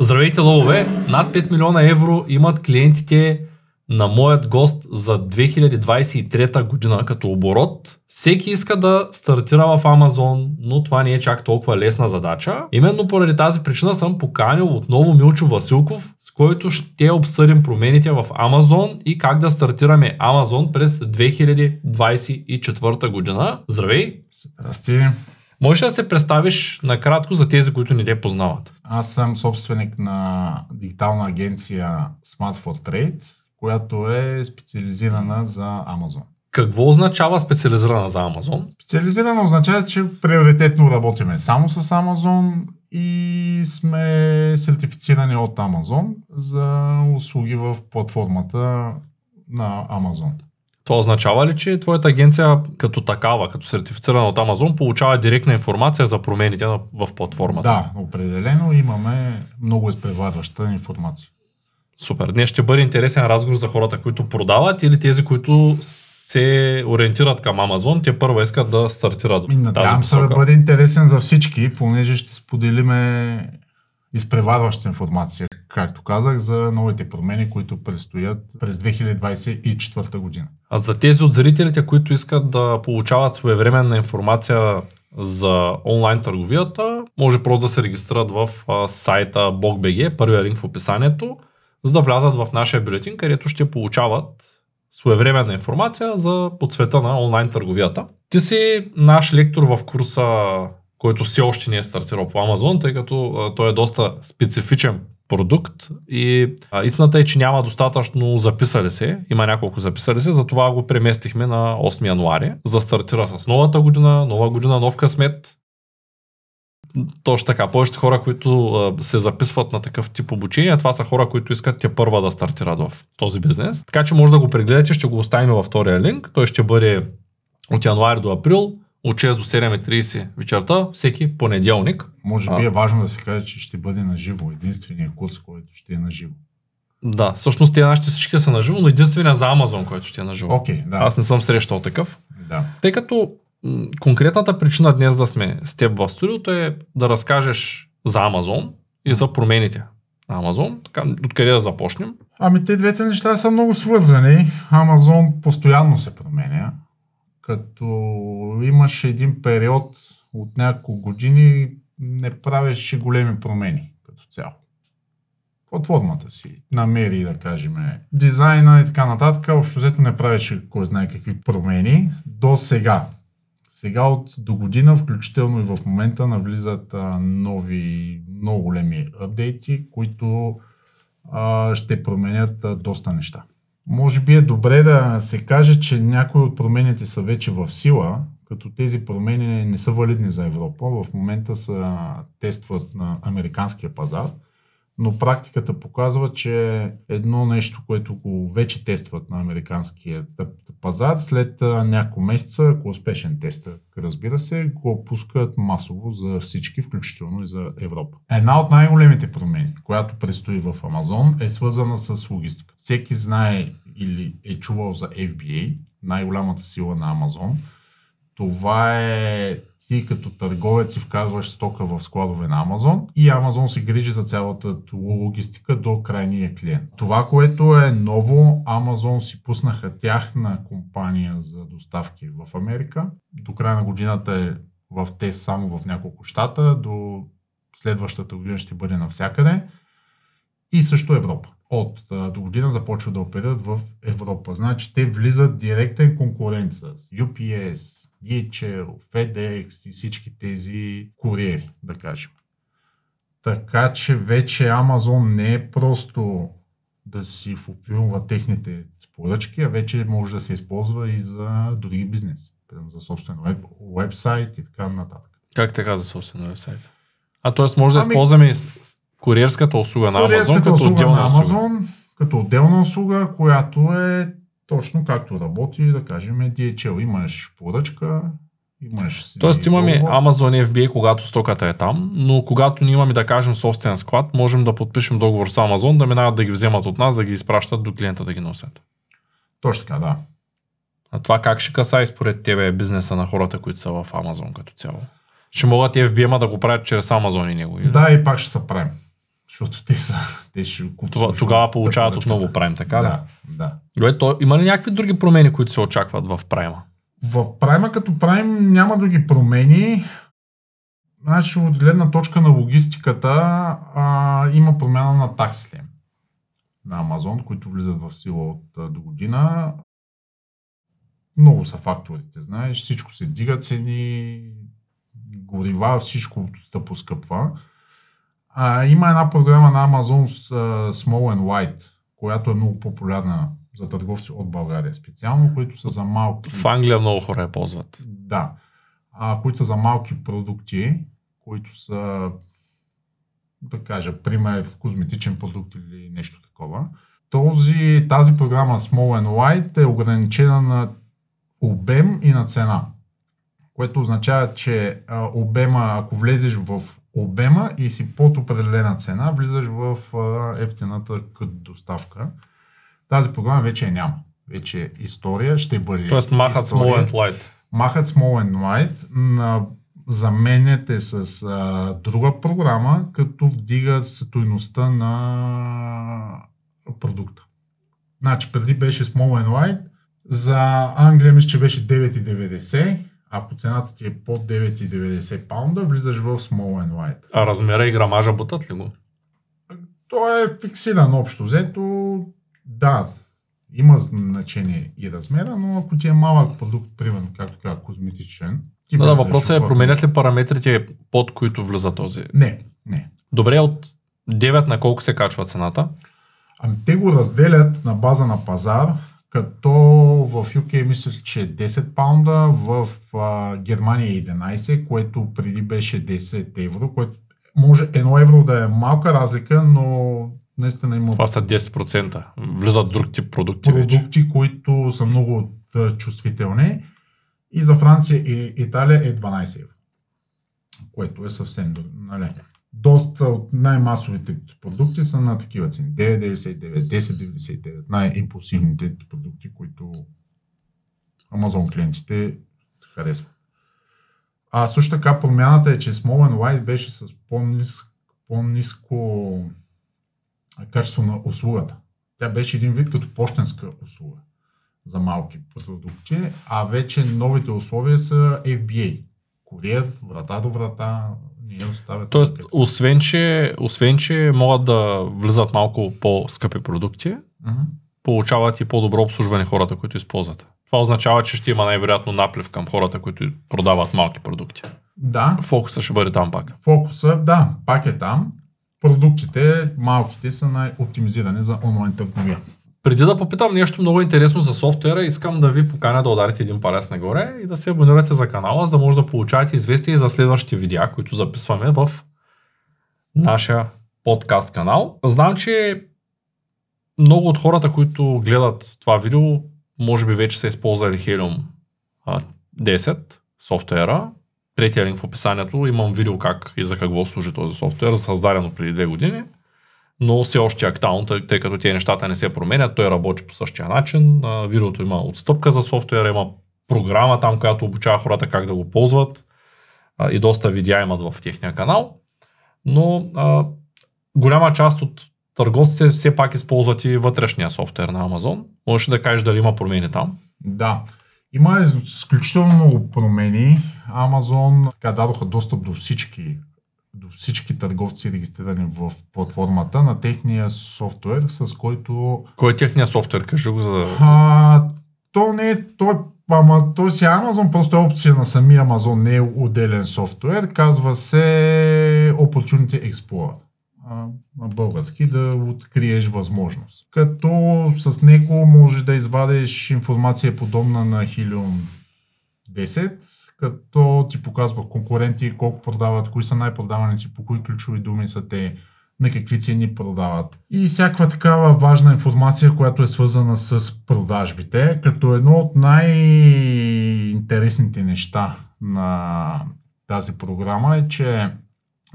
Здравейте, лъвове! Над 5 милиона евро имат клиентите на моят гост за 2023 година като оборот. Всеки иска да стартира в Амазон, но това не е чак толкова лесна задача. Именно поради тази причина съм поканил отново Милчо Василков, с който ще обсъдим промените в Амазон и как да стартираме Амазон през 2024 година. Здравей! Здрасти! Можеш да се представиш накратко за тези, които не те познават? Аз съм собственик на дигитална агенция Smart for Trade, която е специализирана за Amazon. Какво означава специализирана за Амазон? Специализирана означава, че приоритетно работиме само с Amazon и сме сертифицирани от Amazon за услуги в платформата на Amazon. Това означава ли, че твоята агенция като такава, като сертифицирана от Amazon, получава директна информация за промените в платформата? Да, определено имаме много изпреварваща информация. Супер. Днес ще бъде интересен разговор за хората, които продават или тези, които се ориентират към Амазон, те първо искат да стартират. Надявам се да бъде интересен за всички, понеже ще споделиме изпреварваща информация, както казах, за новите промени, които предстоят през 2024 година. А за тези от зрителите, които искат да получават своевременна информация за онлайн търговията, може просто да се регистрират в сайта BogBG, първия линк в описанието, за да влязат в нашия бюлетин, където ще получават своевременна информация за подсвета на онлайн търговията. Ти си наш лектор в курса, който все още не е стартирал по Амазон, тъй като а, той е доста специфичен продукт и а, истината е, че няма достатъчно записали се, има няколко записали се, затова го преместихме на 8 януари, за стартира с новата година, нова година, нов късмет, точно така. Повечето хора, които а, се записват на такъв тип обучение, това са хора, които искат те първа да стартират в този бизнес. Така че може да го прегледате, ще го оставим във втория линк. Той ще бъде от януари до април, от 6 до 7.30 вечерта, всеки понеделник. Може би е важно да се каже, че ще бъде на живо. Единственият курс, който ще е на живо. Да, всъщност те нашите всички са на живо, но единствения за Амазон, който ще е на живо. Okay, да. Аз не съм срещал такъв. Да. Тъй като конкретната причина днес да сме с теб в студиото е да разкажеш за Амазон и за промените на Амазон. Така, откъде да започнем? Ами те двете неща са много свързани. Амазон постоянно се променя. Като имаш един период от няколко години, не правеше големи промени като цяло. Платформата си намери, да кажем, дизайна и така нататък. Общо взето не правеше кой знае какви промени до сега. Сега от до година, включително и в момента, навлизат а, нови, много големи апдейти, които а, ще променят а, доста неща. Може би е добре да се каже, че някои от промените са вече в сила, като тези промени не са валидни за Европа. В момента се тестват на американския пазар – но практиката показва, че едно нещо, което го вече тестват на американския пазар, след няколко месеца, ако е успешен тест, разбира се, го пускат масово за всички, включително и за Европа. Една от най-големите промени, която предстои в Амазон, е свързана с логистика. Всеки знае или е чувал за FBA, най-голямата сила на Амазон. Това е ти като търговец си вказваш стока в складове на Амазон и Амазон се грижи за цялата логистика до крайния клиент. Това, което е ново, Амазон си пуснаха тяхна компания за доставки в Америка. До края на годината е в тест само в няколко щата, до следващата година ще бъде навсякъде и също Европа от до година започват да оперират в Европа. Значи те влизат директен конкурент с UPS, DHL, FedEx и всички тези куриери, да кажем. Така че вече Amazon не е просто да си фупилва техните поръчки, а вече може да се използва и за други бизнес. Примерно за собствен веб, вебсайт и така нататък. Как така за собствен вебсайт? А т.е. може да ами, използваме Куриерската услуга на Амазон като услуга отделна на Амазон, услуга. като отделна услуга, която е точно както работи, да кажем, DHL. Имаш поръчка, имаш си Тоест имаме Amazon FBA, когато стоката е там, но когато ние имаме, да кажем, собствен склад, можем да подпишем договор с Amazon, да минават да ги вземат от нас, да ги изпращат до клиента да ги носят. Точно така, да. А това как ще касае според тебе бизнеса на хората, които са в Amazon като цяло? Ще могат FBM да го правят чрез Amazon и него? Да, и пак ще се правим. Защото те са, те ще купят. Това, тогава получават отново прайм, така да? Да, Добре, то, има ли някакви други промени, които се очакват в прайма? В прайма като прайм няма други промени. Значи от гледна точка на логистиката а, има промяна на таксите на Амазон, които влизат в сила от до година. Много са факторите, знаеш, всичко се дига цени, горива, всичко да поскъпва. А, има една програма на Amazon uh, Small and White, която е много популярна за търговци от България специално, които са за малки... В Англия много хора я ползват. Да. А, които са за малки продукти, които са, да кажа, пример, козметичен продукт или нещо такова. Този, тази програма Small and White е ограничена на обем и на цена. Което означава, че а, обема, ако влезеш в обема и си под определена цена, влизаш в а, ефтината като доставка. Тази програма вече е няма. Вече е история, ще бъде Тоест махат история. Small and Light. Махат Small and White, на, заменяте с а, друга програма, като вдигат стойността на продукта. Значи преди беше Small and White, за Англия мисля, че беше 9,90, ако цената ти е под 9,90 паунда, влизаш в Small and White. А размера и грамажа бутат ли го? Той е фиксиран общо взето. Да, има значение и размера, но ако ти е малък продукт, примерно, както каза, козметичен, ти Да, да, въпросът е променят ли параметрите под които влиза този? Не, не. Добре, от 9 на колко се качва цената? Ами те го разделят на база на пазар, като в UK мисля, че е 10 паунда, в а, Германия е 11, което преди беше 10 евро, което може 1 евро да е малка разлика, но наистина има Това са 10%. Влизат друг тип продукти вече. продукти, които са много чувствителни. И за Франция и Италия е 12 евро, което е съвсем. Нали? Доста от най-масовите продукти са на такива цени. 9,99, 10,99, най-импулсивните продукти, които Amazon клиентите харесват. А също така промяната е, че Small and White беше с по-ниско, по-ниско качество на услугата. Тя беше един вид като почтенска услуга за малки продукти, а вече новите условия са FBA. Куриер, врата до врата, не оставят. Тоест, освен че, освен, че могат да влизат малко по-скъпи продукти, Мгм. получават и по-добро обслужване хората, които използват. Това означава, че ще има най-вероятно наплив към хората, които продават малки продукти. Да, Фокуса ще бъде там пак. фокуса, да, пак е там. Продуктите, малките, са най-оптимизирани за онлайн търговия. Преди да попитам нещо много интересно за софтуера, искам да ви поканя да ударите един палец нагоре и да се абонирате за канала, за да може да получавате известия за следващите видеа, които записваме в нашия подкаст канал. Знам, че много от хората, които гледат това видео, може би вече са използвали Helium а, 10 софтуера. Третия линк в описанието имам видео как и за какво служи този софтуер, създадено преди две години но все още актуално, тъй, като тези нещата не се променят, той работи по същия начин. Видеото има отстъпка за софтуера, има програма там, която обучава хората как да го ползват и доста видеа имат в техния канал. Но а, голяма част от търговците все пак използват и вътрешния софтуер на Amazon. Можеш да кажеш дали има промени там? Да. Има изключително много промени. Amazon така дадоха достъп до всички до всички търговци, регистрирани в платформата, на техния софтуер, с който Кой е техния софтуер? Кажи го за... А, то не е, той, ама, той си Amazon, просто е опция на самия Amazon, не е отделен софтуер, казва се Opportunity Explorer. А, на български да откриеш възможност. Като с него може да извадиш информация подобна на Helium 10, като ти показва конкуренти, колко продават, кои са най-продаваните, по кои ключови думи са те, на какви цени продават. И всякаква такава важна информация, която е свързана с продажбите, като едно от най-интересните неща на тази програма е, че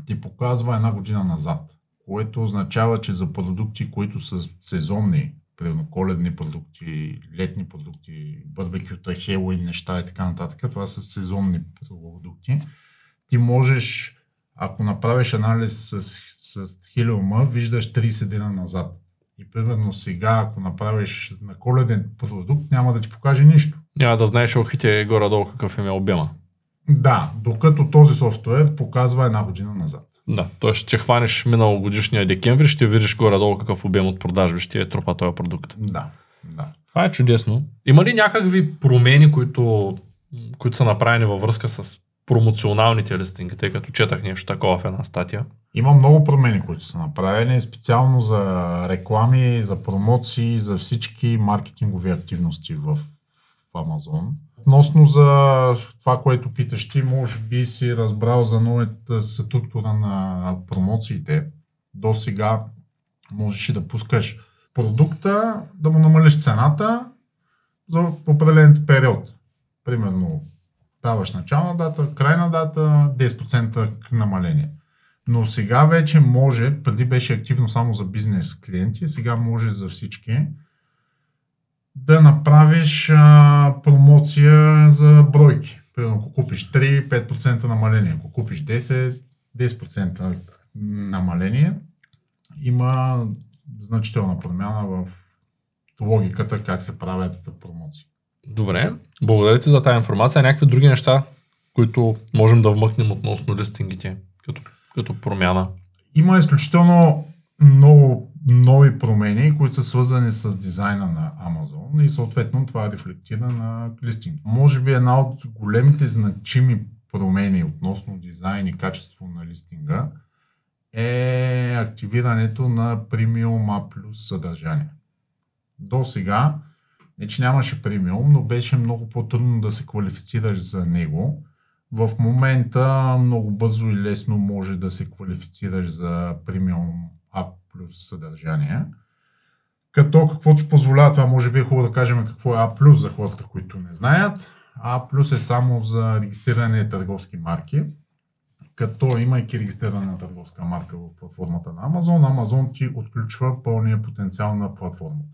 ти показва една година назад, което означава, че за продукти, които са сезонни, примерно коледни продукти, летни продукти, барбекюта, хелуин неща и така нататък, това са сезонни продукти, ти можеш, ако направиш анализ с с хилиума виждаш 30 дена назад. И примерно сега, ако направиш на коледен продукт, няма да ти покаже нищо. Няма да знаеш охите горе-долу какъв им е обема. Да, докато този софтуер показва една година назад. Да, т.е. ще хванеш миналогодишния декември, ще видиш горе-долу какъв обем от продажби ще е трупа този продукт. Да, да. Това е чудесно. Има ли някакви промени, които, които са направени във връзка с промоционалните листинги, тъй като четах нещо такова в една статия? Има много промени, които са направени, специално за реклами, за промоции, за всички маркетингови активности в Amazon. Относно за това, което питаш ти, може би си разбрал за новата структура на промоциите. До сега можеш да пускаш продукта, да му намалиш цената за определен период. Примерно, даваш начална дата, крайна дата, 10% намаление. Но сега вече може, преди беше активно само за бизнес клиенти, сега може за всички да направиш а, промоция за бройки. Примерно, ако купиш 3, 5% намаление. Ако купиш 10, 10% намаление. Има значителна промяна в логиката как се правят промоции. Добре, благодаря ти за тази информация. Някакви други неща, които можем да вмъкнем относно листингите, като, като промяна? Има изключително много нови промени, които са свързани с дизайна на Amazon и съответно това рефлектира на листинг. Може би една от големите значими промени относно дизайн и качество на листинга е активирането на Premium A Plus съдържание. До сега, не че нямаше премиум, но беше много по-трудно да се квалифицираш за него. В момента много бързо и лесно може да се квалифицираш за премиум A плюс съдържание. Като какво ти позволява това, може би е хубаво да кажем какво е плюс за хората, които не знаят. А е само за регистриране търговски марки. Като имайки регистрирана търговска марка в платформата на Amazon, Amazon ти отключва пълния потенциал на платформата.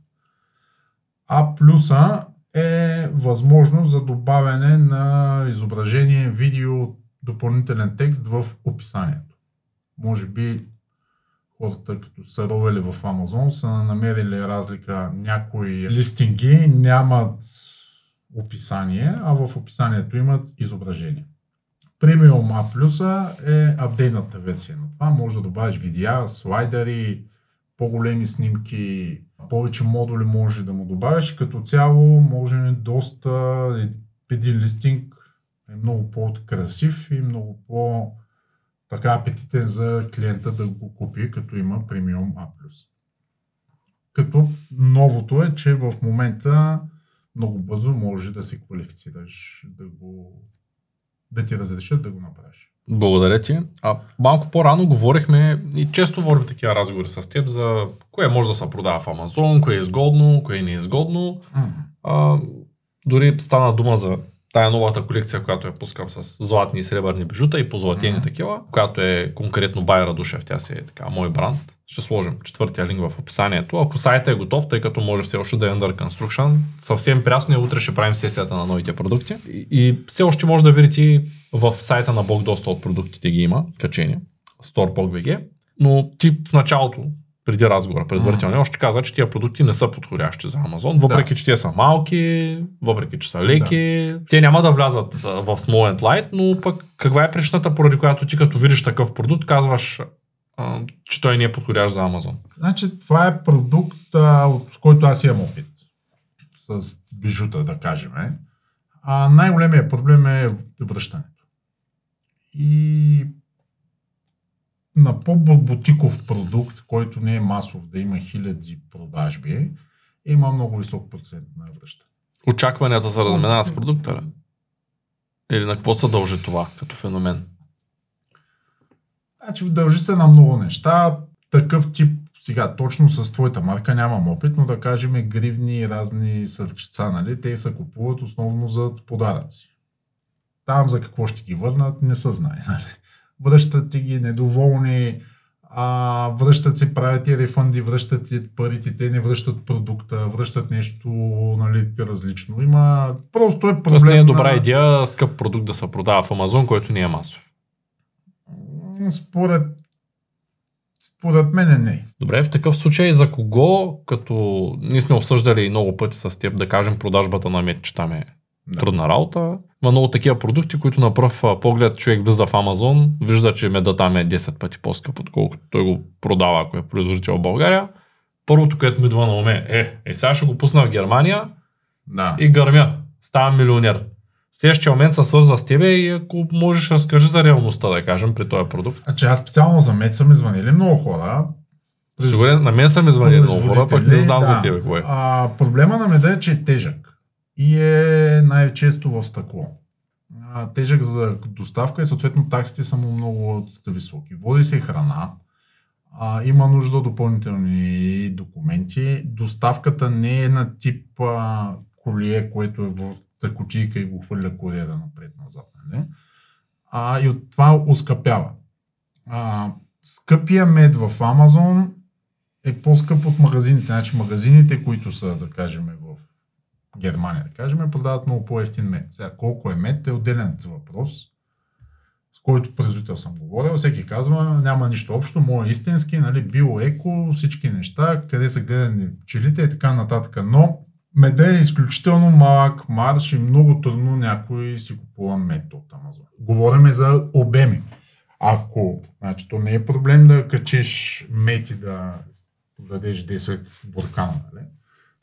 А плюса е възможност за добавяне на изображение, видео, допълнителен текст в описанието. Може би хората, като са ровели в Amazon, са намерили разлика. Някои листинги нямат описание, а в описанието имат изображение. Premium A плюса е апдейтната версия на това. Може да добавиш видеа, слайдери, по-големи снимки, повече модули може да му добавиш. Като цяло може доста един листинг е много по-красив и много по- така апетитен за клиента да го купи, като има премиум A+. Като новото е, че в момента много бързо може да се квалифицираш, да, го, да ти разрешат да го направиш. Благодаря ти. А малко по-рано говорихме и често водим такива разговори с теб за кое може да се продава в Амазон, кое е изгодно, кое не е изгодно. Mm. А, дори стана дума за тая новата колекция, която я пускам с златни и сребърни бижута и позлатени mm-hmm. такива, която е конкретно Байра Душев, тя си е така мой бранд. Ще сложим четвъртия линк в описанието. Ако сайтът е готов, тъй като може все още да е under construction, съвсем прясно и утре ще правим сесията на новите продукти. И, и все още може да видите в сайта на Бог доста от продуктите ги има, качени, store.bg. Но ти в началото преди разговора, предварително. Mm. Още каза, че тия продукти не са подходящи за Амазон, въпреки да. че те са малки, въпреки че са леки. Да. Те няма да влязат в Small and Light, но пък каква е причината, поради която ти като видиш такъв продукт, казваш, а, че той не е подходящ за Амазон? Значи това е продукт, а, с който аз имам опит. С бижута, да кажем. А най-големият проблем е връщането. И на по-бутиков продукт, който не е масов, да има хиляди продажби, има много висок процент на връщане. Очакванията се разменяват с продукта, ли? Или на какво се дължи това като феномен? Значи, дължи се на много неща. Такъв тип, сега точно с твоята марка нямам опит, но да кажем гривни и разни сърчица, нали? Те се купуват основно за подаръци. Там за какво ще ги върнат, не се знае. Нали? Връщат ти ги недоволни, а, връщат се, правят и рефанди, връщат ти парите, те не връщат продукта, връщат нещо нали, различно. Има, просто е проблем. Тоест не е добра на... идея скъп продукт да се продава в Амазон, който не е масов. Според Според мен не. Добре, в такъв случай за кого, като ние сме обсъждали много пъти с теб, да кажем продажбата на мед, че там е Да. трудна работа. Има много такива продукти, които на пръв поглед човек влиза в Амазон, вижда, че меда там е 10 пъти по-скъп, отколкото той го продава, ако е производител в България. Първото, което ми идва на уме е, е сега ще го пусна в Германия Да. и гърмя. Ставам милионер. Следващия момент се свързва с тебе и ако можеш, разкажи за реалността, да кажем, при този продукт. Значи аз специално за мед са ми звънили много хора. Сигурен, на мен са ми звънили много хора, пък не знам за да. тебе кое. А, проблема на меда е, че е тежък. И е най-често в стъкло. А, тежък за доставка и съответно таксите са му много високи. Води се храна. А, има нужда от допълнителни документи. Доставката не е на тип а, колие, което е в тъкочийка и го хвърля куриера напред-назад. Нали? А, и от това ускъпява. А, скъпия мед в Амазон е по-скъп от магазините. Значи магазините, които са, да кажем, в Германия, да кажем, продават много по-ефтин мед. Сега, колко е мед е отделен въпрос, с който производител съм говорил. Всеки казва, няма нищо общо, мое е истински, нали, био, еко, всички неща, къде са гледани пчелите и така нататък. Но меда е изключително малък марш и много трудно някой си купува мед от Амазон. Говориме за обеми. Ако, значи, то не е проблем да качиш мед и да дадеш 10 в буркана, нали?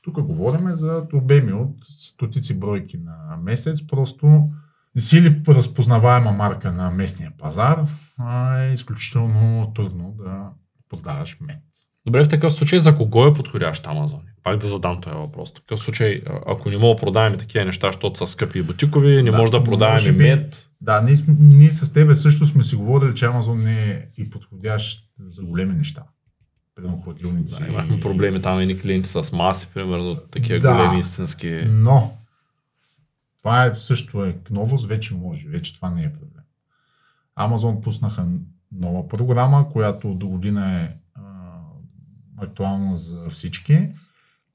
Тук говорим за обеми от стотици бройки на месец, просто не си ли разпознаваема марка на местния пазар, а е изключително трудно да продаваш мед. Добре, в такъв случай за кого е подходящ Амазон? Пак да задам този въпрос. В такъв случай, ако не мога да продаваме такива неща, защото са скъпи и бутикови, не Да, може да продаваме би- мед. Да, ние, ние с тебе също сме си говорили, че Амазон не е и подходящ за големи неща. Примерно хладилници. Да, имахме проблеми там едни клиенти с маси, примерно, такива Да. големи истински. Но, това е също е новост, вече може, вече това не е проблем. Амазон пуснаха нова програма, която до година е а, актуална за всички,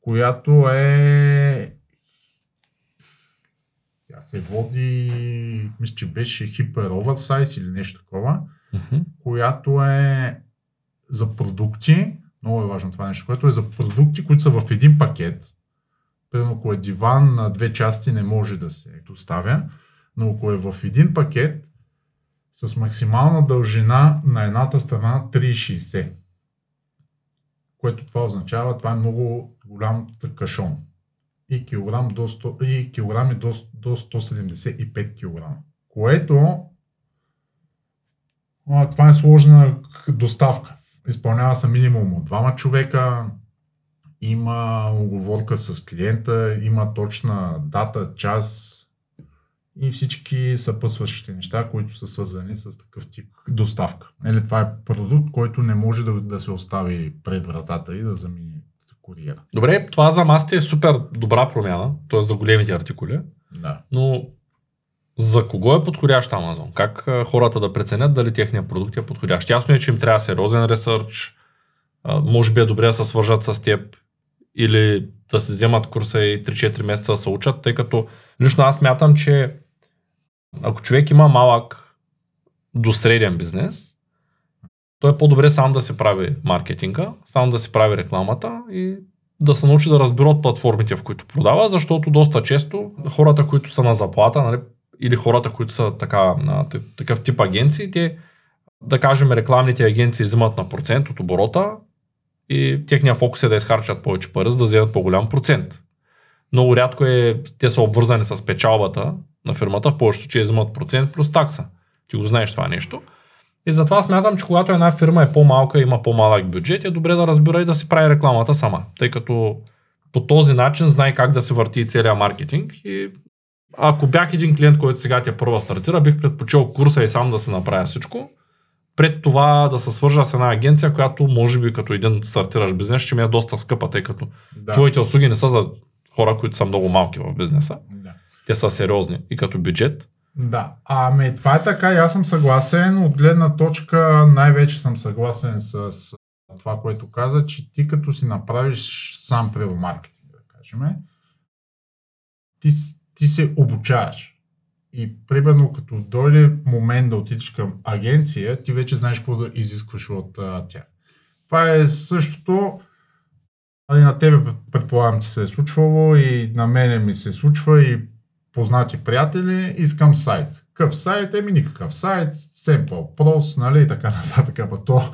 която е тя се води, мисля, че беше хипер оверсайз или нещо такова, Мгм. която е за продукти, много е важно това нещо, което е за продукти, които са в един пакет. Примерно, ако е диван на две части, не може да се доставя, но ако е в един пакет, с максимална дължина на едната страна 3,60. Което това означава, това е много голям кашон. И килограм до 100, и килограми до, до 175 кг. Което това е сложна доставка. Изпълнява се минимум от двама човека, има оговорка с клиента, има точна дата, час и всички съпъсващите неща, които са свързани с такъв тип доставка. Или това е продукт, който не може да, да се остави пред вратата и да замине куриера. Добре, това за масите е супер добра промяна, т.е. за големите артикули, Да. но за кого е подходящ Амазон? Как хората да преценят дали техният продукт е подходящ? Ясно е, че им трябва сериозен ресърч, може би е добре да се свържат с теб или да си вземат курса и 3-4 месеца да се учат, тъй като лично аз мятам, че ако човек има малък до среден бизнес, то е по-добре сам да си прави маркетинга, сам да си прави рекламата и да се научи да разбира от платформите, в които продава, защото доста често хората, които са на заплата, нали, или хората, които са така, на такъв тип агенции, те, да кажем, рекламните агенции взимат на процент от оборота и техния фокус е да изхарчат повече пари, за да вземат по-голям процент. Много рядко е, те са обвързани с печалбата на фирмата, в повечето случаи взимат процент плюс такса. Ти го знаеш това нещо. И затова смятам, че когато една фирма е по-малка и има по-малък бюджет, е добре да разбира и да си прави рекламата сама, тъй като по този начин знае как да се върти целият маркетинг. И ако бях един клиент, който сега ти първа стартира, бих предпочел курса и сам да се направя всичко, пред това да се свържа с една агенция, която може би като един стартираш бизнес, ще ми е доста скъпа, тъй като Да. твоите услуги не са за хора, които са много малки в бизнеса. да. Те са сериозни и като бюджет. Да, ами това е така и аз съм съгласен. От гледна точка най-вече съм съгласен с това, което каза, че ти като си направиш сам маркетинг, да кажем, ти, ти се обучаваш. И примерно като дойде момент да отидеш към агенция, ти вече знаеш какво да изискваш от тях. Това е същото, а и на тебе предполагам, че се е случвало и на мене ми се случва и познати приятели, искам сайт. Какъв сайт? Еми никакъв сайт, Simple Pros, нали, и така нататък. Ама то,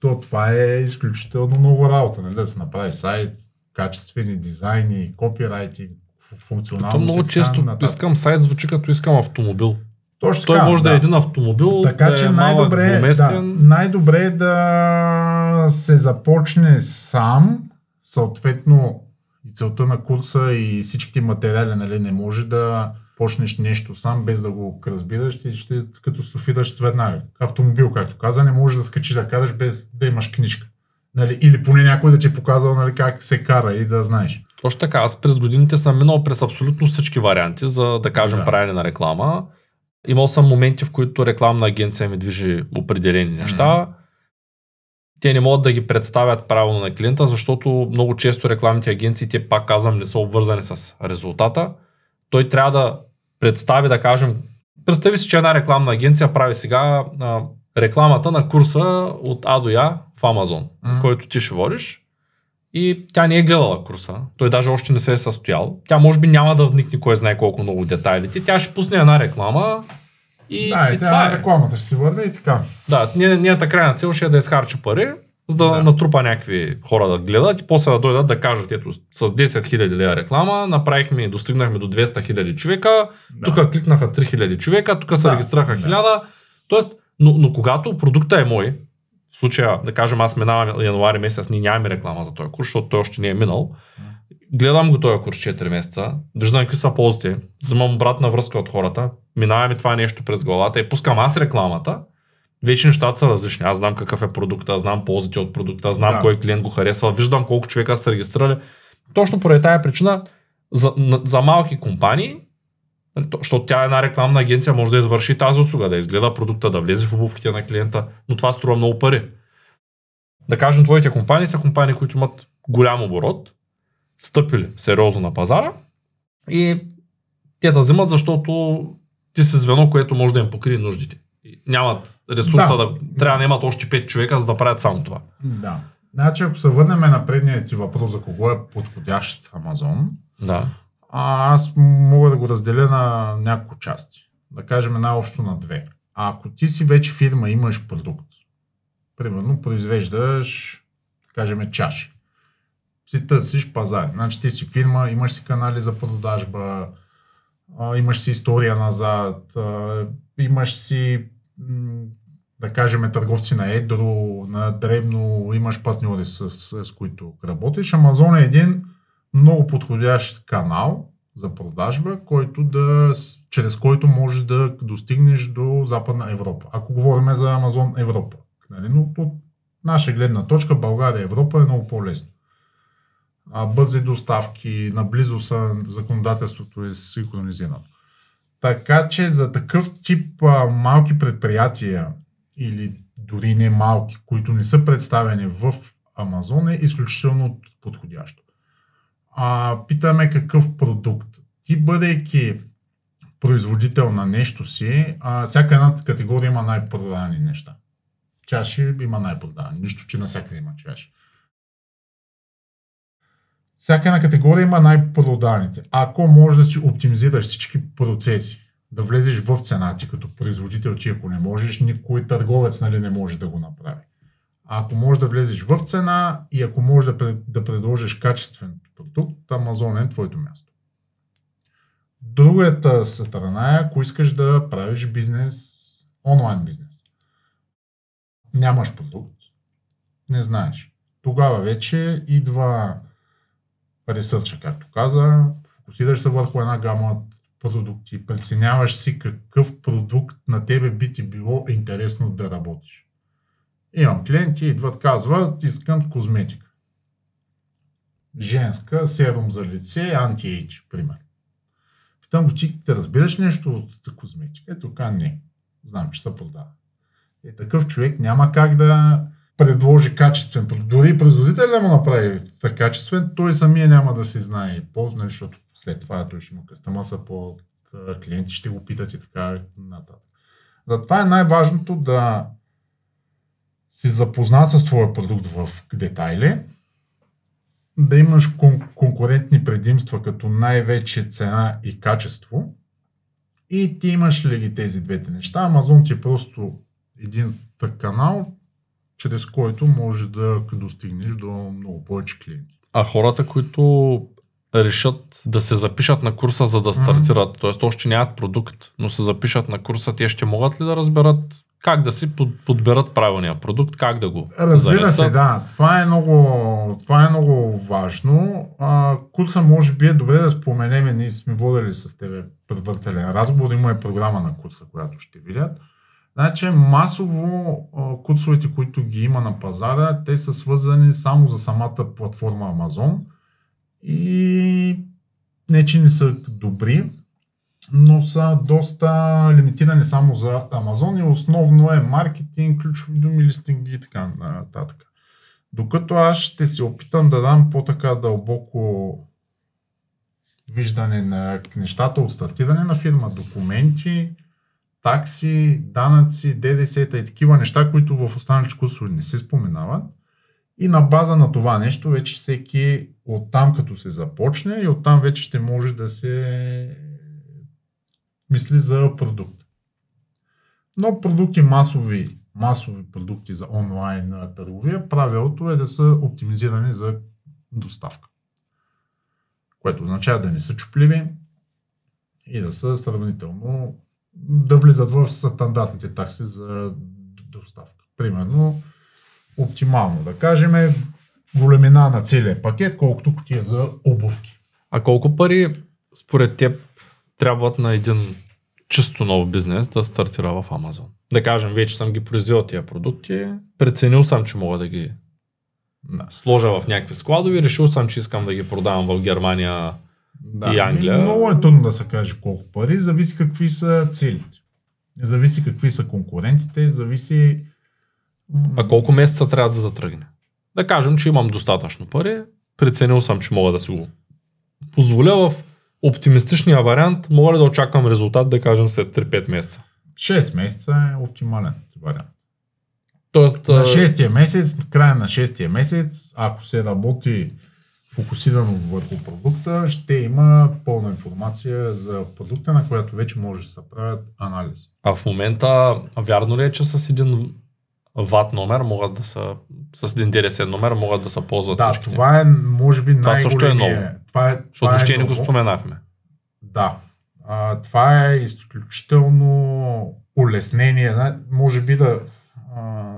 то това е изключително много работа, нали, да се направи сайт, качествени дизайни, копирайтинг, функционалност. То много често нататък. искам сайт, звучи като искам автомобил. Точно Той така, може да, е един автомобил, Така да че е най-добре, е- да, най-добре е да се започне сам, съответно и целта на курса и всичките материали, нали, не може да почнеш нещо сам, без да го разбираш, ти ще катастрофираш веднага. Автомобил, както каза, не можеш да скачиш да караш без да имаш книжка. Нали, или поне някой да ти е показал нали, как се кара и да знаеш. Точно така, аз през годините съм минал през абсолютно всички варианти за, да кажем, Да. правене на реклама. Имал съм моменти, в които рекламна агенция ми движи определени неща. Те не могат да ги представят правилно на клиента, защото много често рекламните агенции, те пак казвам, не са обвързани с резултата. Той трябва да представи, да кажем, представи си, че една рекламна агенция прави сега а, рекламата на курса от А до Я в Амазон, Мгм. който ти ще водиш. И тя не е гледала курса. Той даже още не се е състоял. Тя може би няма да вникне кой знае колко много детайлите. Тя ще пусне една реклама и, да, и и това тя е. рекламата ще си върви и така. Да, ние, нейната крайна цел ще е да изхарчи пари, за да, Да. натрупа някакви хора да гледат и после да дойдат да кажат, ето с 10 000 лева реклама, направихме и достигнахме до 200 000 човека, Да. тук кликнаха 3000 човека, тук се Да, регистрираха да. 1000. Тоест, но, но когато продукта е мой, в случая, да кажем, аз минавам януари месец, ние нямаме реклама за този курс, защото той още не е минал. Гледам го този курс 4 месеца, виждам какви са ползите, взимам обратна връзка от хората, минаваме това нещо през главата и пускам аз рекламата, вече нещата са различни. Аз знам какъв е продукта, знам ползите от продукта, знам Да. кой клиент го харесва, виждам колко човека са регистрирали. Точно поради тази причина за, за малки компании, защото тя една рекламна агенция може да извърши тази услуга, да изгледа продукта, да влезе в обувките на клиента, но това струва много пари. Да кажем, твоите компании са компании, които имат голям оборот, стъпили сериозно на пазара и те да взимат, защото ти си звено, което може да им покрие нуждите. Нямат ресурса да, Да. трябва да имат още 5 човека, за да правят само това. Да. Значи, ако се върнем на предния ти въпрос за кого е подходящ Амазон, Да. А, аз мога да го разделя на няколко части. Да кажем най-общо на две. А ако ти си вече фирма, имаш продукт, примерно произвеждаш, да кажем, чаши, си търсиш пазар. Значи ти си фирма, имаш си канали за продажба, имаш си история назад, имаш си, да кажем, търговци на едро, на дребно, имаш партньори с, с, с които работиш. Амазон е един много подходящ канал за продажба, който да, чрез който можеш да достигнеш до Западна Европа. Ако говорим за Амазон Европа. Нали? Но от наша гледна точка България Европа е много по-лесно. А, бързи доставки, наблизо са законодателството е синхронизирано. Така че за такъв тип а, малки предприятия или дори не малки, които не са представени в Амазон е изключително подходящо. А, питаме какъв продукт. Ти бъдейки производител на нещо си, а, всяка една категория има най-продавани неща. Чаши има най-продавани. Нищо, че навсякъде има чаши. Всяка една категория има най-проданите. Ако можеш да си оптимизираш всички процеси, да влезеш в цена ти като производител, ти ако не можеш, никой търговец нали, не може да го направи. Ако можеш да влезеш в цена и ако можеш да, пред- да предложиш качествен продукт, Амазон е твоето място. Другата страна е, ако искаш да правиш бизнес, онлайн бизнес. Нямаш продукт, не знаеш. Тогава вече идва ресърча, както каза, фокусираш се върху една гама от продукти, преценяваш си какъв продукт на тебе би ти било интересно да работиш. Имам клиенти, идват, казват, искам козметика. Женска, серум за лице, анти-ейдж, пример. Питам го, ти те разбираш нещо от козметика? Ето така не. Знам, че се продава. Е, такъв човек няма как да предложи качествен продукт. Дори и производител да му направи качествен, той самия няма да си знае полза, нали, защото след това той ще му къстама са по клиенти, ще го питат и така нататък. Затова е най-важното да си запознат с твоя продукт в детайли, да имаш кон- конкурентни предимства като най-вече цена и качество и ти имаш ли ги тези двете неща, Амазон ти е просто един канал, чрез който можеш да достигнеш до много повече клиенти. А хората, които решат да се запишат на курса, за да стартират, т.е. още нямат продукт, но се запишат на курса, те ще могат ли да разберат как да си под- подберат правилния продукт, как да го Разбира занесат? се, да. Това е много, това е много важно. А, курса може би е добре да споменеме, ние сме водили с тебе предварителен разговор, има и програма на курса, която ще видят. Значи масово а, курсовете, които ги има на пазара, те са свързани само за самата платформа Amazon и не, че не са добри, но са доста лимитирани само за Amazon и основно е маркетинг, ключови думи, листинги и така нататък. Докато аз ще се опитам да дам по-така дълбоко виждане на нещата от стартиране на фирма, документи, такси, данъци, ДДС и такива неща, които в останалите курсове не се споменават. И на база на това нещо вече всеки оттам като се започне и оттам вече ще може да се мисли за продукт. Но продукти масови, масови продукти за онлайн търговия, правилото е да са оптимизирани за доставка. Което означава да не са чупливи и да са сравнително да влизат в стандартните такси за доставка. Примерно, оптимално да кажем, големина на целия пакет, колкото кутия за обувки. А колко пари според теб трябват на един чисто нов бизнес да стартира в Амазон? Да кажем, вече съм ги произвел тия продукти, преценил съм, че мога да ги Да. сложа в някакви складове, решил съм, че искам да ги продавам в Германия. Да, И Англия. Много е трудно да се каже колко пари, зависи какви са целите. Зависи какви са конкурентите, зависи... А колко месеца трябва да затръгне? Да кажем, че имам достатъчно пари, преценил съм, че мога да си го позволя в оптимистичния вариант, мога да очаквам резултат, да кажем, след 3-5 месеца? 6 месеца е оптимален вариант. Тоест, На а, 6 месец, края на 6 месец, ако се работи фокусирано върху продукта, ще има пълна информация за продукта, на която вече може да се правят анализ. а в момента, вярно ли е, че с един ват номер могат да са, с един ДРС номер могат да се ползват Да, всичките? това е, може би, Това също е най-големия... ново. Това е, Защото е не го споменахме. Да. А, това е изключително улеснение. Може би да, а,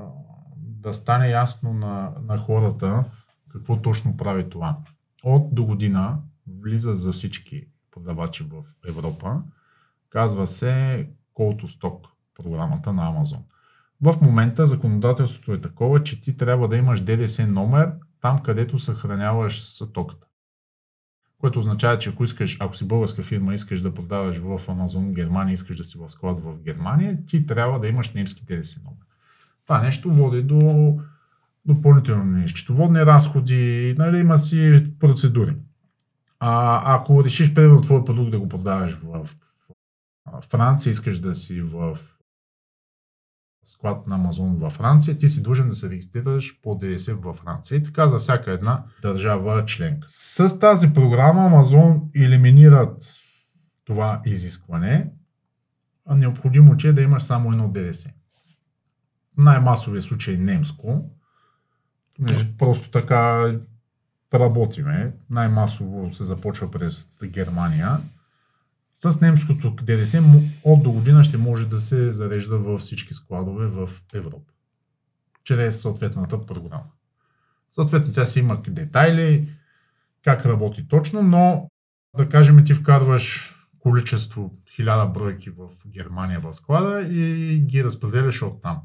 да стане ясно на, на хората какво точно прави това. От до година влиза за всички продавачи в Европа. Казва се Call to Stock програмата на Amazon. В момента законодателството е такова, че ти трябва да имаш ДДС номер там, където съхраняваш стоката. Което означава, че ако искаш, ако си българска фирма, искаш да продаваш в Amazon Германия, искаш да си в склад в Германия, ти трябва да имаш немски ДДС номер. Това нещо води до допълнителни счетоводни разходи, нали, има си процедури. А, ако решиш, примерно, твой продукт да го продаваш в Франция, искаш да си в склад на Амазон във Франция, ти си длъжен да се регистрираш по ДДС във Франция. И така за всяка една държава членка. С тази програма Амазон елиминират това изискване, а необходимо че е да имаш само едно ДДС. Най-масовия случай немско, понеже просто така работиме. Най-масово се започва през Германия. С немското ДДС от до година ще може да се зарежда във всички складове в Европа. Чрез съответната програма. Съответно, тя си има детайли, как работи точно, но да кажем ти вкарваш количество 1000 бройки в Германия в склада и ги разпределяш от там.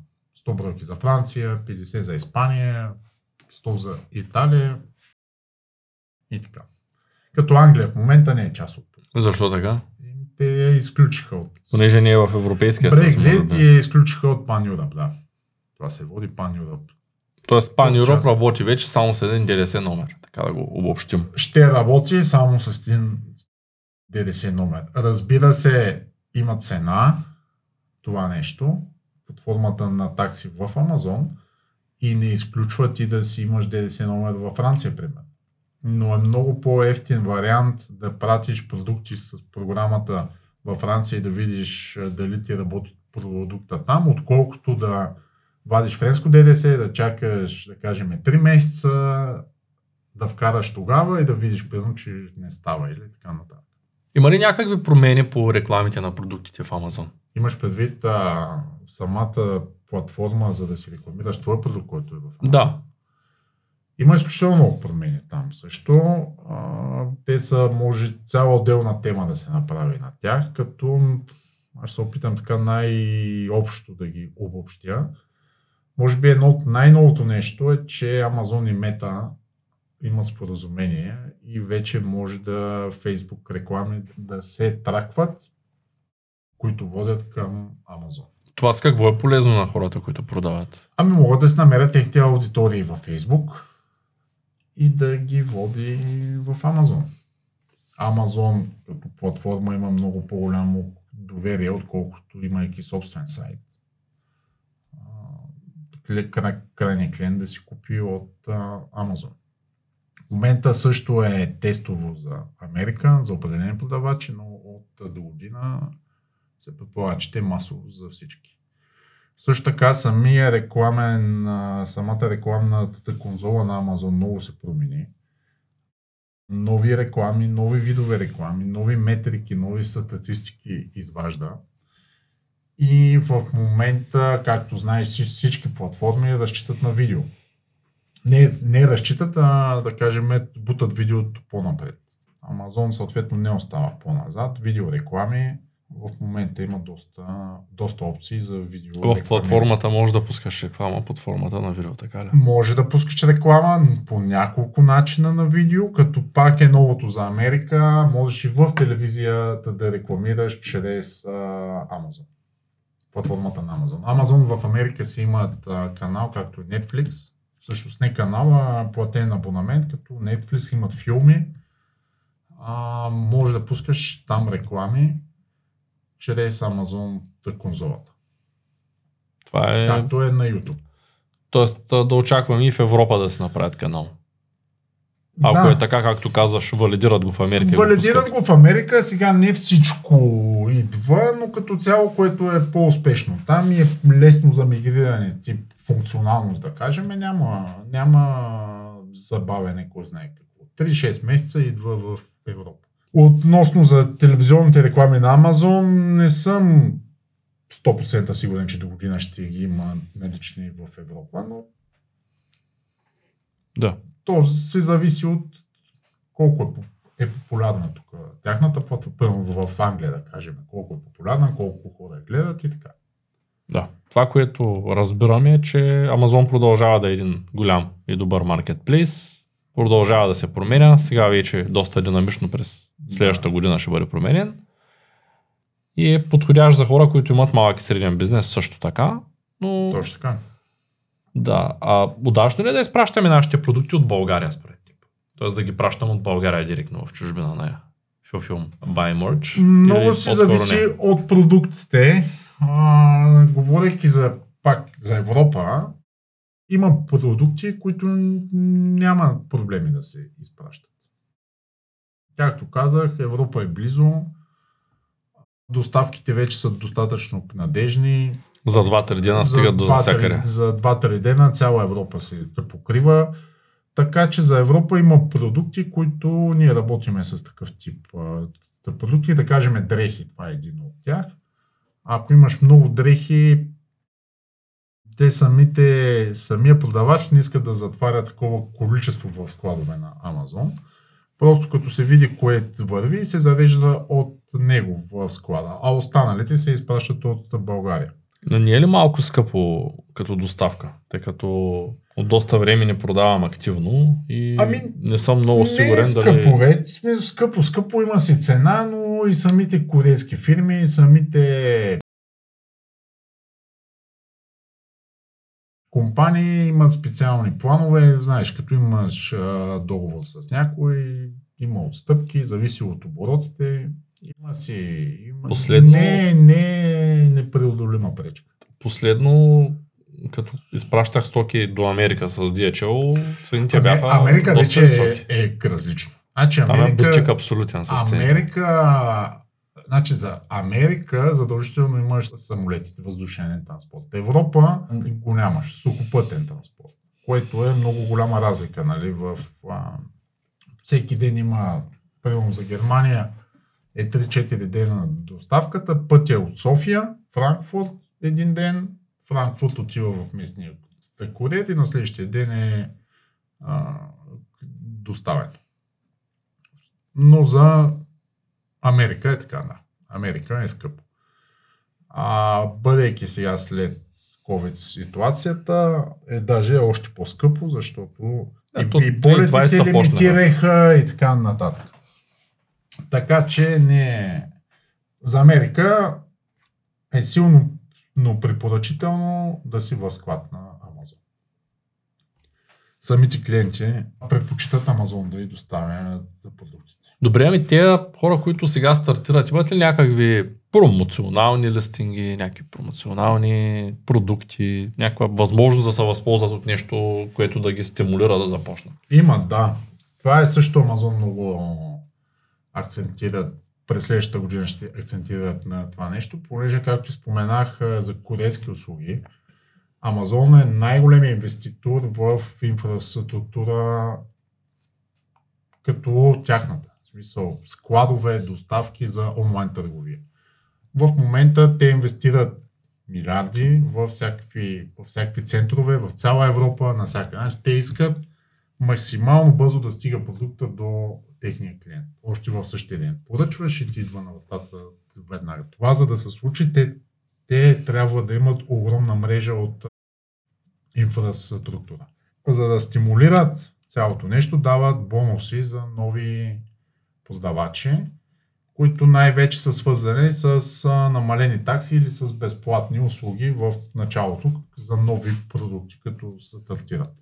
100 бройки за Франция, 50 за Испания, 100 за Италия и така. Като Англия в момента не е част от. Защо така? Те я изключиха от... Понеже не е в Европейския съюз. Брекзит да. и я изключиха от Пан Юрап, да. Това се води Пан Юрап. Тоест, Европ Част. работи вече само с един ДДС номер. Така да го обобщим. ще работи само с един ДДС номер. Разбира се, има цена това нещо под формата на такси в Амазон и не изключва ти да си имаш ДДС номер във Франция, примерно. Но е много по-ефтин вариант да пратиш продукти с програмата във Франция и да видиш дали ти работи продукта там, отколкото да вадиш френско ДДС, да чакаш, да кажем, 3 месеца, да вкараш тогава и да видиш, примерно, че не става или така нататък. Има ли някакви промени по рекламите на продуктите в Амазон? Имаш предвид а, самата платформа, за да си рекламираш твой продукт, който е в Amazon? Да. Има изключително много промени там също. А, те са, може, цяла отделна тема да се направи на тях, като аз се опитам така най-общо да ги обобщя. Може би едно от най-новото нещо е, че Amazon и Meta имат споразумение и вече може да Facebook реклами да се тракват, които водят към Amazon. Това с какво е полезно на хората, които продават? Ами могат да се намерят техните аудитории във Facebook и да ги води в Amazon. Amazon като платформа има много по-голямо доверие, отколкото имайки собствен сайт. Крайният клиент да си купи от а, Amazon. В момента също е тестово за Америка, за определени продавачи, но от до година се предполага, че те масово за всички. Също така самия рекламен, самата рекламната конзола на Amazon много се промени. Нови реклами, нови видове реклами, нови метрики, нови статистики изважда. И в момента, както знаеш, всич- всички платформи разчитат на видео. Не, не разчитат, а да кажем, бутат видеото по-напред. Амазон съответно не остава по-назад. Видеореклами в момента има доста, доста опции за видео. В платформата можеш да пускаш реклама под формата на видео, така ли? Може да пускаш реклама по няколко начина на видео, като пак е новото за Америка. Можеш и в телевизията да рекламираш чрез а, Amazon. Платформата на Amazon. Amazon в Америка си имат а, канал, както и Netflix. Всъщност не канал, а платен абонамент, като Netflix имат филми. А, може да пускаш там реклами чрез Amazon конзолата. Това е... Както е на YouTube. Тоест да очакваме и в Европа да се направят канал. Ако е така, както казваш, валидират го в Америка. го Валидират пускат. го в Америка, сега не всичко идва, но като цяло, което е по-успешно. Там е лесно за мигриране, тип функционалност, да кажем, няма, няма забавене, кой знае какво. 3-6 месеца идва в Европа. Относно за телевизионните реклами на Amazon, не съм 100% сигурен, че до година ще ги има налични в Европа, но Да. то се зависи от колко е, е популярна тук. Тяхната платформа в Англия, да кажем, колко е популярна, колко хора гледат и така. Да. Това, което разбираме е, че Amazon продължава да е един голям и добър маркетплейс. Продължава да се променя. Сега вече доста динамично през следващата година ще бъде променен. И е подходящ за хора, които имат малък и среден бизнес също така. Но Точно така. да, а удачно ли е да изпращаме нашите продукти от България според теб? Тоест да ги пращам от България директно в чужбина на филм Buy Merch? Много си зависи не? от продуктите. А, говорейки за, пак за Европа, има продукти, които няма проблеми да се изпращат. Както казах, Европа е близо. Доставките вече са достатъчно надежни. За 2-3 дена стигат до два-три- всякъде. За 2-3 дена цяла Европа се покрива. Така че за Европа има продукти, които ние работиме с такъв тип продукти. Да кажем дрехи, това е един от тях. Ако имаш много дрехи, те самите, самия продавач не иска да затваря такова количество в складове на Амазон. Просто като се види кое върви, се зарежда от него в склада, а останалите се изпращат от България. Но не е ли малко скъпо като доставка? Тъй като от доста време не продавам активно и Ами, не съм много сигурен не е скъпо, дали... Сме скъпо, скъпо има си цена, но и самите корейски фирми, и самите компании имат специални планове. Знаеш, като имаш а, договор с някой, има отстъпки, зависи от оборотите. Има си... Има... Последно- Не, не е непреодолима пречка. Последно като изпращах стоки до Америка с DHL, цените Ами, бяха Америка вече високи. е, е различно. Значи Там е Америка, бутик абсолютен с цените. Америка, значи за Америка задължително имаш самолетите, въздушен транспорт. Европа го нямаш, сухопътен транспорт, което е много голяма разлика. Нали? В, а, всеки ден има, примерно за Германия, е 3-4 дена на доставката. Пътя е от София, Франкфурт един ден, Франкфурт отива в местния за и на следващия ден е а, доставен. Но за Америка е така, да. Америка е скъпо. А бъдейки сега след COVID ситуацията, е даже още по-скъпо, защото Ето, и, и полети 2020 се лимитираха и така нататък. Така че не... За Америка е силно но препоръчително да си в склад на. Самите клиенти предпочитат Амазон да и доставя за продуктите. Добре, ами тези хора, които сега стартират, имат ли някакви промоционални листинги, някакви промоционални продукти, някаква възможност да се възползват от нещо, което да ги стимулира да започнат? Има, да. Това е също Амазон много акцентират през следващата година ще акцентират на това нещо, понеже, както споменах за курейски услуги, Амазон е най-големият инвеститор в инфраструктура като тяхната. В смисъл, складове, доставки за онлайн търговия. В момента те инвестират милиарди във всякакви, във всякакви центрове, в цяла Европа, на всяка. Те искат максимално бързо да стига продукта до техния клиент. Още в същия ден. Поръчваш и ти идва на вратата веднага. Това за да се случи, те, те трябва да имат огромна мрежа от инфраструктура. За да стимулират цялото нещо, дават бонуси за нови продавачи, които най-вече са свързани с намалени такси или с безплатни услуги в началото за нови продукти, като се стартират.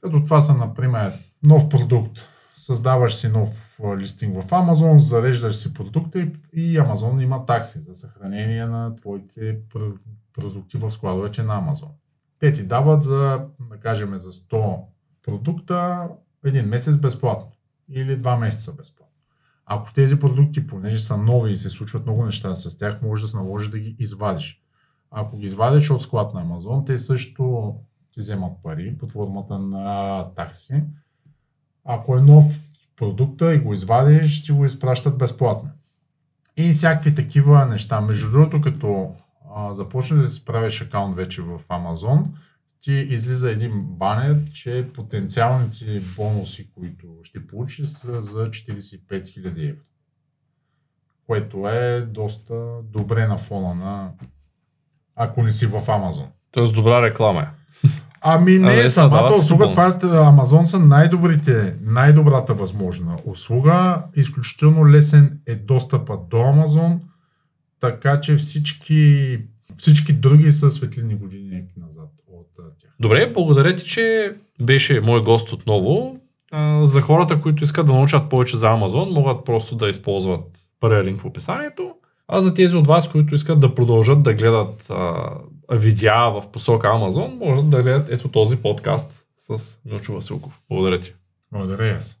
Като това са, например, нов продукт. Създаваш си нов листинг в Amazon, зареждаш си продукта и, Amazon има такси за съхранение на твоите пр- продукти в складовете на Amazon. Те ти дават за, да кажем, за 100 продукта един месец безплатно или два месеца безплатно. Ако тези продукти, понеже са нови и се случват много неща с тях, може да се наложи да ги извадиш. Ако ги извадиш от склад на Амазон, те също ти вземат пари под формата на такси. Ако е нов продукта и го извадиш, ти го изпращат безплатно. И всякакви такива неща. Между другото, като а, започнеш да си правиш акаунт вече в Amazon, ти излиза един банер, че потенциалните бонуси, които ще получиш са за 45 000 евро. Което е доста добре на фона на ако не си в Амазон. Тоест добра реклама е. Ами не, Абе, са, самата услуга, това е, Амазон са най-добрите, най-добрата възможна услуга. Изключително лесен е достъпът до Амазон, така че всички, всички други са светлини години назад от тях. Добре, благодаря ти, че беше мой гост отново. За хората, които искат да научат повече за Amazon, могат просто да използват първия линк в описанието. А за тези от вас, които искат да продължат да гледат а, видеа в посока Amazon, могат да гледат ето този подкаст с Милчо Василков. Благодаря ти. Благодаря аз.